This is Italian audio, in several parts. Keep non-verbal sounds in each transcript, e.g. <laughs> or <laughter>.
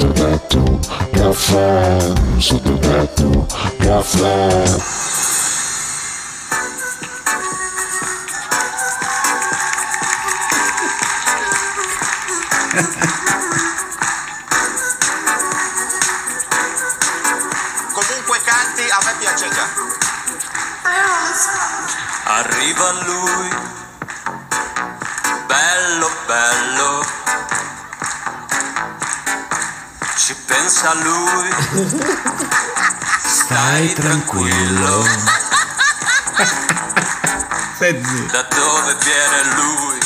Sottotetto caffè, sottotetto caffè. Comunque canti, a me piace già. Arriva lui, bello bello. Pensa lui. Stai tranquillo. Senti. Da dove viene lui?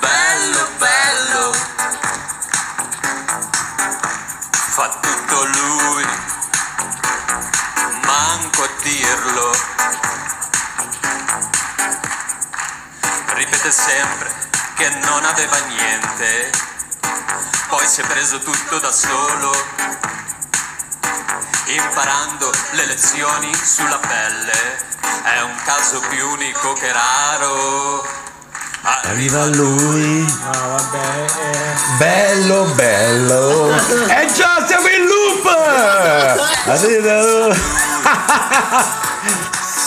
Bello, bello. Fa tutto lui. Manco a dirlo. Ripete sempre che non aveva niente. Poi si è preso tutto da solo. Imparando le lezioni sulla pelle. È un caso più unico che raro. Arriva lui. No, vabbè. eh. Bello, bello. <laughs> E già siamo in loop. Arriva. <laughs>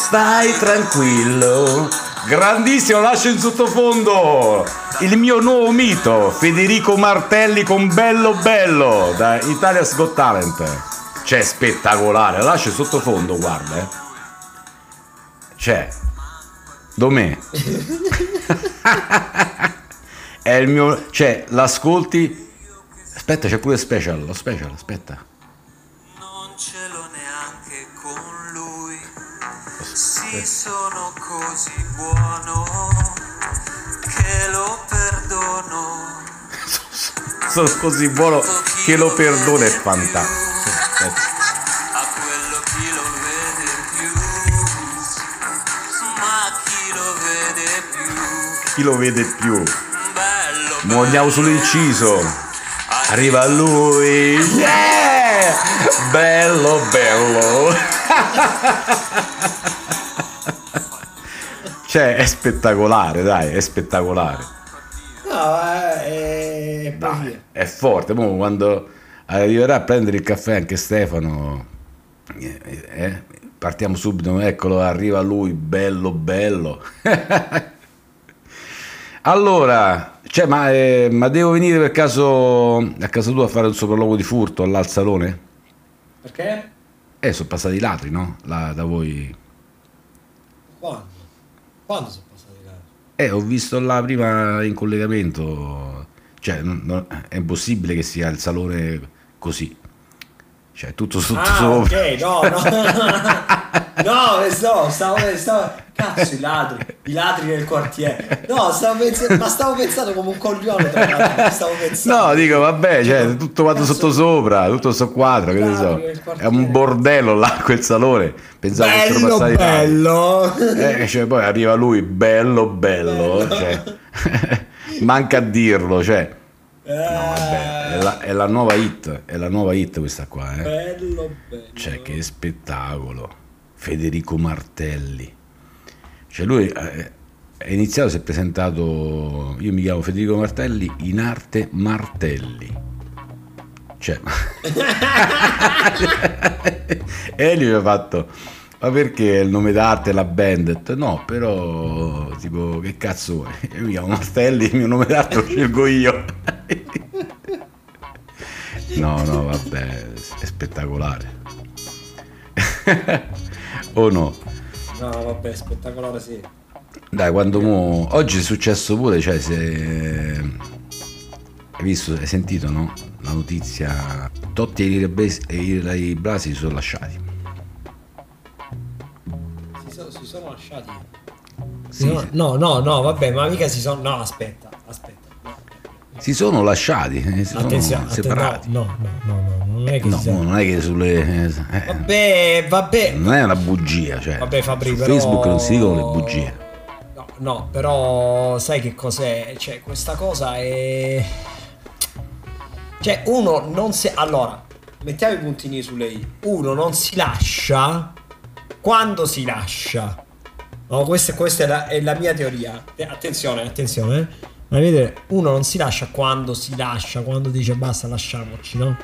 Stai tranquillo. Grandissimo, lascio in sottofondo il mio nuovo mito, Federico Martelli con Bello Bello da Italia's Got Talent. Cioè, spettacolare, lascio in sottofondo, guarda. Eh. Cioè, dov'è? <laughs> È il mio. Cioè, l'ascolti. Aspetta, c'è pure special. Lo special, aspetta. Non ce l'ho neanche con lui. Sì, sono così buono che lo perdono. Sono così buono che lo perdono, è fantastico. A quello chi lo vede più. Ma chi lo vede più. Chi lo vede più? Bello. Mo andiamo sull'inciso. Arriva lui. Yeah! Bello, bello. <laughs> Cioè, è spettacolare, dai, è spettacolare. No, eh, è Dai, è forte. Mo quando arriverà a prendere il caffè anche Stefano, eh, eh, partiamo subito. Eccolo, arriva lui, bello, bello. <laughs> allora, cioè, ma, eh, ma devo venire per caso a casa tua a fare un sopralluogo di furto all'alzalone? Perché? Eh, sono passati i ladri, no? Là, da voi. Quando? Quando sono passati? Eh, ho visto là prima in collegamento, cioè non- è impossibile che sia il salone così, cioè tutto sotto Ah, sopra. ok, no, no. <laughs> <laughs> no, no, stavo, stavo... Cazzo, i ladri, i ladri del quartiere. No, stavo pensando, ma stavo pensando come un coglione. No, dico vabbè, cioè tutto quanto sotto sopra, tutto sto quadro, che ne so. È un bordello là <laughs> quel salone. Pensavo bello, ladri. bello. Eh, cioè, poi arriva lui, bello, bello, cioè, <laughs> manca a dirlo, cioè. No, vabbè, è la, è la nuova hit, è la nuova hit questa qua, eh. Bello, bello. Cioè, che spettacolo. Federico Martelli. Cioè, lui eh, è iniziato, si è presentato. Io mi chiamo Federico Martelli in arte Martelli. Cioè, <laughs> e lui mi ha fatto. Ma perché il nome d'arte è la band? No, però, tipo, che cazzo vuoi? <laughs> Io mi chiamo Martelli, il mio nome d'arte lo scelgo io. <laughs> No, no, vabbè, è spettacolare. o no? No, vabbè, spettacolare sì. Dai, quando mo... Oggi è successo pure, cioè, se... Hai visto, hai sentito, no? La notizia... Totti e i Rebes- e i i Blasi si sono lasciati. Si, so- si sono lasciati. Sì, no, sì. no, no, no, vabbè, ma mica si sono... No, aspetta. Si sono lasciati, eh, si sono Attenzione, atten- separati. no, no, no, no, no, non è che No, si mo sono... non è che sulle... eh, Vabbè, vabbè, non è una bugia, cioè... Vabbè, Fabri, su però- Facebook non si dicono le bugie. No, no, però sai che cos'è? Cioè, questa cosa è... Cioè, uno non si... Allora, mettiamo i puntini sulle i. Uno non si lascia quando si lascia. No, questa, questa è, la, è la mia teoria. Eh, Attenzione, attenzione. Ma vedete, uno non si lascia quando si lascia, quando dice basta lasciamoci, no?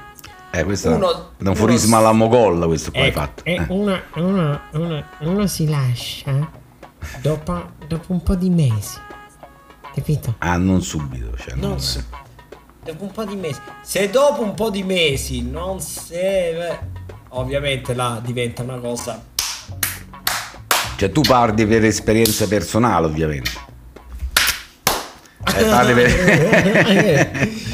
Eh, questo Uno- è un s- alla mogolla questo qua hai Ecco, fatto. E Eh. uno, uno, uno, uno si lascia dopo, dopo un po' di mesi. Capito? Ah, non subito. Cioè, non- Non so. Dopo un po' di mesi. Se dopo un po' di mesi non si... Ovviamente là diventa una cosa... Cioè, tu parli per esperienza personale, ovviamente. Eh, parli, per... <laughs>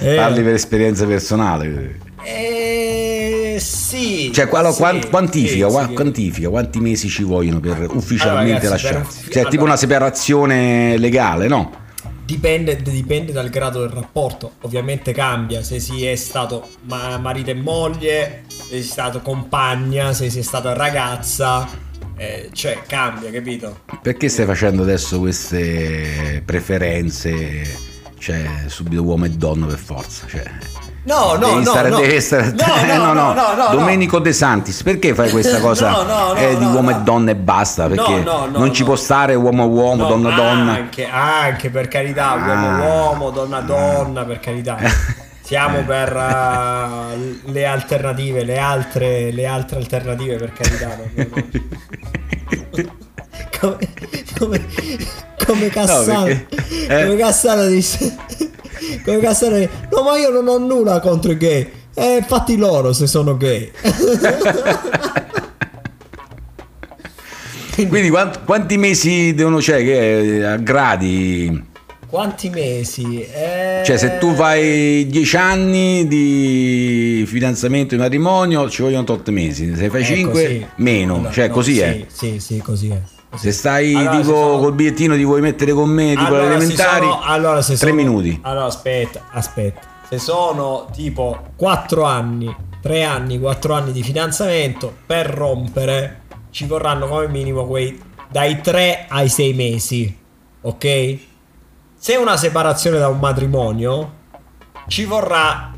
Eh, parli per esperienza personale. eh, sì. Cioè, quello, sì, quan- quantifica, sì, sì. quantifica quanti mesi ci vogliono per ufficialmente Allora, ragazzi, per Cioè, tipo allora- una separazione legale, no? Dipende, dipende dal grado del rapporto, ovviamente cambia se si è stato ma- marito e moglie, se si è stato compagna, se si è stata ragazza, eh, cioè cambia, capito? Perché stai facendo adesso queste preferenze? Cioè, subito uomo e donna per forza. Cioè, No, no, devi no, stare, no. devi stare- No, no, <laughs> no, no, no, Domenico De Santis, perché fai questa <laughs> cosa No, no, no, eh, di no, uomo no. e donna e basta? Perché No, no, no, non ci no. può stare uomo uomo, No, donna donna. Anche, anche per carità, uomo Ah. uomo, donna donna, per carità. Siamo per eh, le alternative, le altre, le altre alternative per carità. no, no, no. <laughs> come, come, come Cassano, perché- eh. come Cassano disse, come Cassano disse, no ma io non ho nulla contro i gay, eh, fatti loro se sono gay. Quindi quant- quanti mesi devono, cioè, che è, a gradi? Quanti mesi? Eh, Cioè, se tu fai 10 anni di fidanzamento e matrimonio, ci vogliono 8 mesi. Se fai eh, 5, così. meno. Allora, cioè, no, così sì, è. Sì, sì, così è. Così. Se stai Allora, tipo sono- col bigliettino ti vuoi mettere con me, tipo Allora, elementari, sono- allora, se 3 sono- minuti. Allora, aspetta, aspetta. Se sono tipo 4 anni, 3 anni, 4 anni di fidanzamento, per rompere ci vorranno come minimo quei dai 3 ai 6 mesi. Ok? Se una separazione da un matrimonio, ci vorrà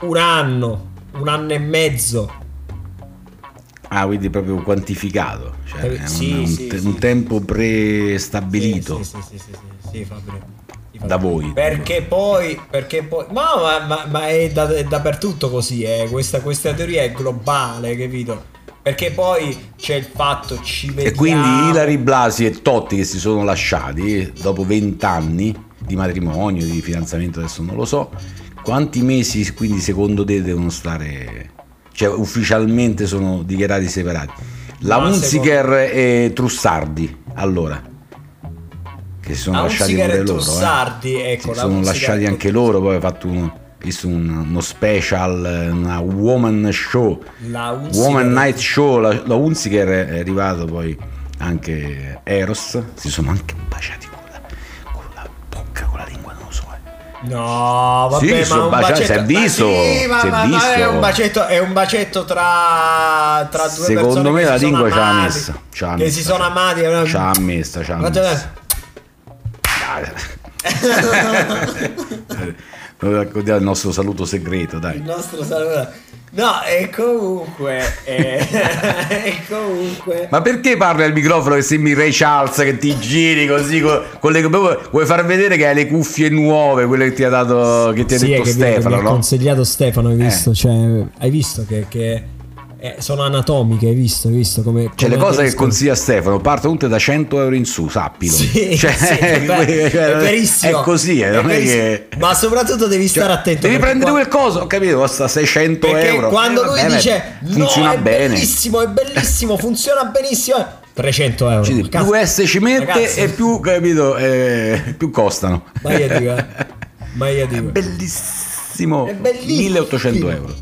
un anno, un anno e mezzo. Ah, quindi proprio quantificato. Cioè, Capi- è un, sì, un sì, te- sì. un tempo prestabilito. Sì, sì, sì, sì, sì, sì, sì, Fabio. Sì. Da voi. Perché poi, perché poi, ma, ma- ma- ma è, da- è dappertutto così, eh. questa, questa teoria è globale, capito? Perché poi c'è il fatto, ci vediamo... E quindi Ilari Blasi e Totti che si sono lasciati dopo 20 anni di matrimonio, di fidanzamento, adesso non lo so, quanti mesi quindi secondo te devono stare, cioè ufficialmente sono dichiarati separati? La Ma Hunziker e Trussardi, allora, che si sono La lasciati Hunziker pure e loro. Trussardi, eh. ecco, si sono lasciati anche loro, poi ha fatto uno, visto un- uno special, una woman show. La Woman Night Show, la, la Hunziker è arrivato poi anche Eros, si sono anche baciati con la, con la bocca, con la lingua, non lo so. eh. No, vabbè, Sì, ma sono un baciati, bacetto... si è visto, sì, ma, si è ma- è un bacetto, è un bacetto tra, tra due Secondo me la lingua l'ha amati, messa, che messa, si sono amati. Ce l'ha messa, l'ha Guarda- messa. <laughs> <laughs> Noi raccontiamo il nostro saluto segreto, Il dai. nostro saluto. No, e comunque. eh, <laughs> E comunque. Ma perché parli al microfono che sembri Ray Charles che ti giri così con, con le vuoi far vedere che hai le cuffie nuove, quelle che ti ha dato che ti ha Sì, detto è che mi- Stefano, mi ha no? consigliato Stefano, hai Eh. visto? Cioè, hai visto che, che, eh, sono anatomiche, hai visto? Hai visto come. Cioè, le cose che consiglia Stefano partono tutte da 100 euro in su, sappilo. Sì, Cioè, sì, <laughs> è, ver- cioè, è verissimo. È così, eh, è che. Ma soprattutto devi Cioè, stare attento. Devi prendere qua- quel coso, ho capito, costa 600 Perché euro. quando Eh, lui vabbè, dice funziona no, è bene. bellissimo, è bellissimo, funziona benissimo. 300 euro. Ci dico, Cazzo, più S ci mette ragazzi, e più, capito, eh, più costano. Ma io dico, eh. Ma io È dico. bellissimo. È bellissimo. 1800 euro.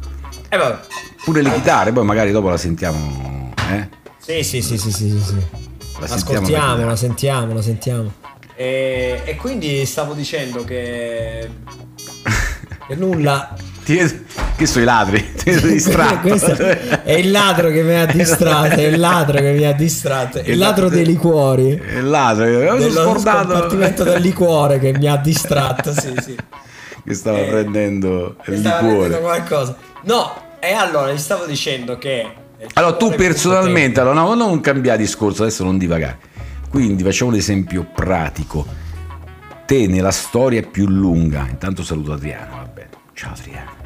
Eh, vabbè. Pure le chitarre, poi magari dopo la sentiamo. Eh? Sì, sì, sì, sì, sì, sì, sì. La sentiamo Ascoltiamo, la sentiamo, la sentiamo. E, e quindi stavo dicendo che. che nulla. Ti- Che sono i ladri? <laughs> Ti vedo distratto. <laughs> È il ladro che mi ha distratto. È il ladro che mi ha distratto. È il ladro dei liquori. Il ladro, Dello scordato scompartimento del liquore che mi ha distratto. Sì, sì. che stava Eh, prendendo il Stava liquore. vedendo qualcosa. No, e allora gli stavo dicendo che. Allora, tu personalmente, allora, no, non cambiare discorso, adesso non divagare. Quindi facciamo un esempio pratico. te nella storia più lunga. Intanto saluto Adriano, va bene. Ciao Adriano.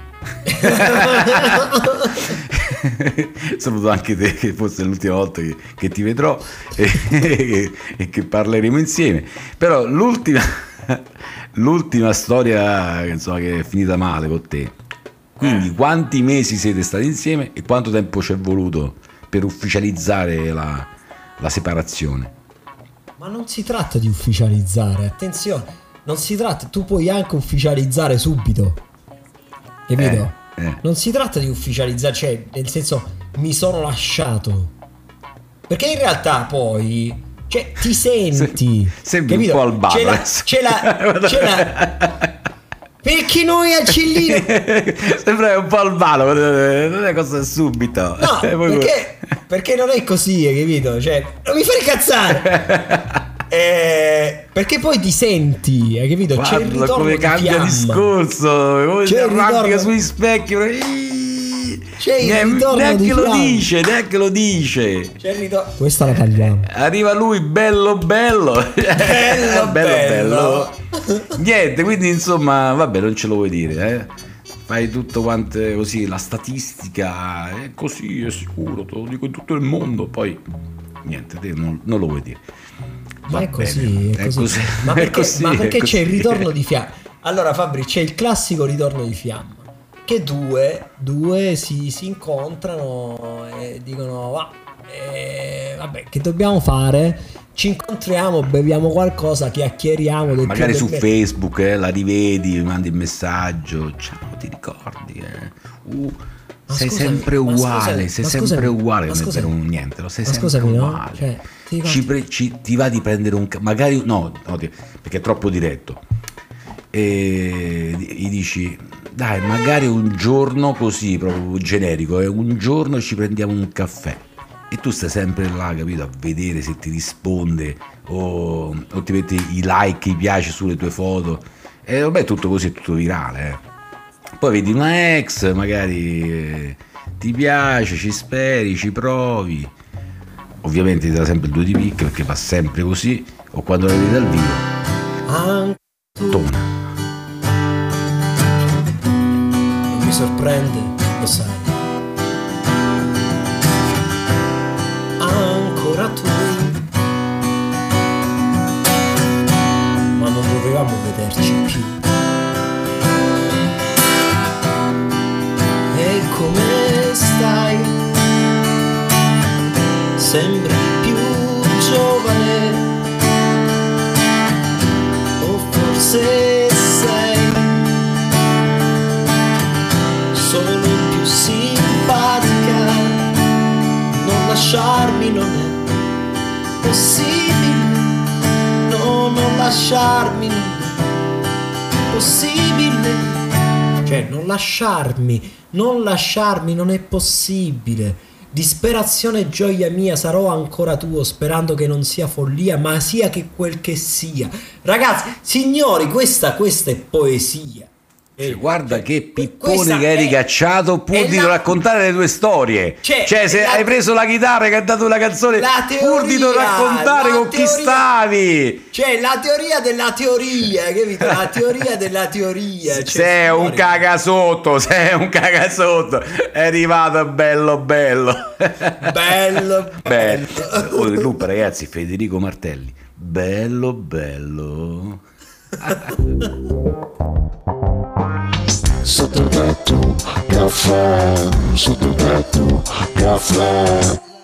<laughs> Saluto anche te, che forse è l'ultima volta che, che ti vedrò e, e che parleremo insieme. Però l'ultima, l'ultima storia insomma, che è finita male con te. Quindi quanti mesi siete stati insieme e quanto tempo ci è voluto per ufficializzare la, la separazione? Ma non si tratta di ufficializzare, attenzione, non si tratta, tu puoi anche ufficializzare subito. Capito? Eh, eh. Non si tratta di ufficializzare, cioè, nel senso, mi sono lasciato. Perché in realtà poi, cioè, ti <laughs> senti. Sembri un capito? po' al bar C'è la, c'è la, <laughs> c'è la- Perché noi al cellino... <laughs> Sembra un po' al valo, non è cosa subito. No, <laughs> perché, perché non è così, capito? Cioè, non mi fai incazzare! <laughs> Eh, perché poi ti senti, hai capito? C'è il Guarda ritorno come di cambia fiamma. discorso, come C'è ritorno- sugli specchi. C'è il ne- ritorno neanche di lo fiamma. dice, neanche lo dice. C'è il ritorno- Questa la tagliamo. Arriva lui bello bello. Bello, bello. Niente, quindi insomma, vabbè, non ce lo vuoi dire, eh. Fai tutto quanto così, la statistica è così, è sicuro, te lo dico in tutto il mondo, poi niente, te non, non lo vuoi dire. Ma Va è così, è così. Ma <laughs> è perché, così, ma è perché c'è il così. ritorno di fiamma? Allora, Fabri, c'è il classico ritorno di fiamma. Che due, due si, si incontrano e dicono: Va, eh, vabbè, che dobbiamo fare? Ci incontriamo, beviamo qualcosa, chiacchieriamo. del Magari su bene. Facebook eh, la rivedi, mandi il messaggio, ciao, ti ricordi? eh? Uh, sei scusami, sempre uguale, scusami, sei sempre scusami, uguale, non è scusami. niente, lo sei sempre scusami, no? uguale. Cioè, ti Ci pre- ci- ti va di prendere un... magari no, no, perché è troppo diretto. E gli dici, dai, magari un giorno così, proprio generico, eh, un giorno ci prendiamo un caffè. E tu stai sempre là, capito, a vedere se ti risponde o, o ti metti i like, i piace sulle tue foto. E vabbè, tutto così, è tutto virale. eh. Poi vedi una ex, magari eh, ti piace, ci speri, ci provi. Ovviamente ti dà sempre due di picche perché va sempre così. O quando la vedi dal vivo, tona. non mi sorprende, lo sai. that you. Lasciarmi, non lasciarmi non è possibile. Disperazione e gioia mia, sarò ancora tuo, sperando che non sia follia, ma sia che quel che sia. Ragazzi, signori, questa, questa è poesia. Eh, Guarda cioè, che pippone che hai ricacciato pur di la- raccontare le tue storie. Cioè, Cioè, se la- hai preso la chitarra e cantato una canzone La pur di non teoria, raccontare con chi teoria- stavi. Cioè, la teoria della teoria, capito? La teoria della teoria. <laughs> Cioè, sei un cagasotto, sei un cagasotto. È arrivato bello bello. Bello, <laughs> Beh, bello. oh, ragazzi, Federico Martelli. Bello bello. Sotto tetto, caffè, sotto tetto, caffè.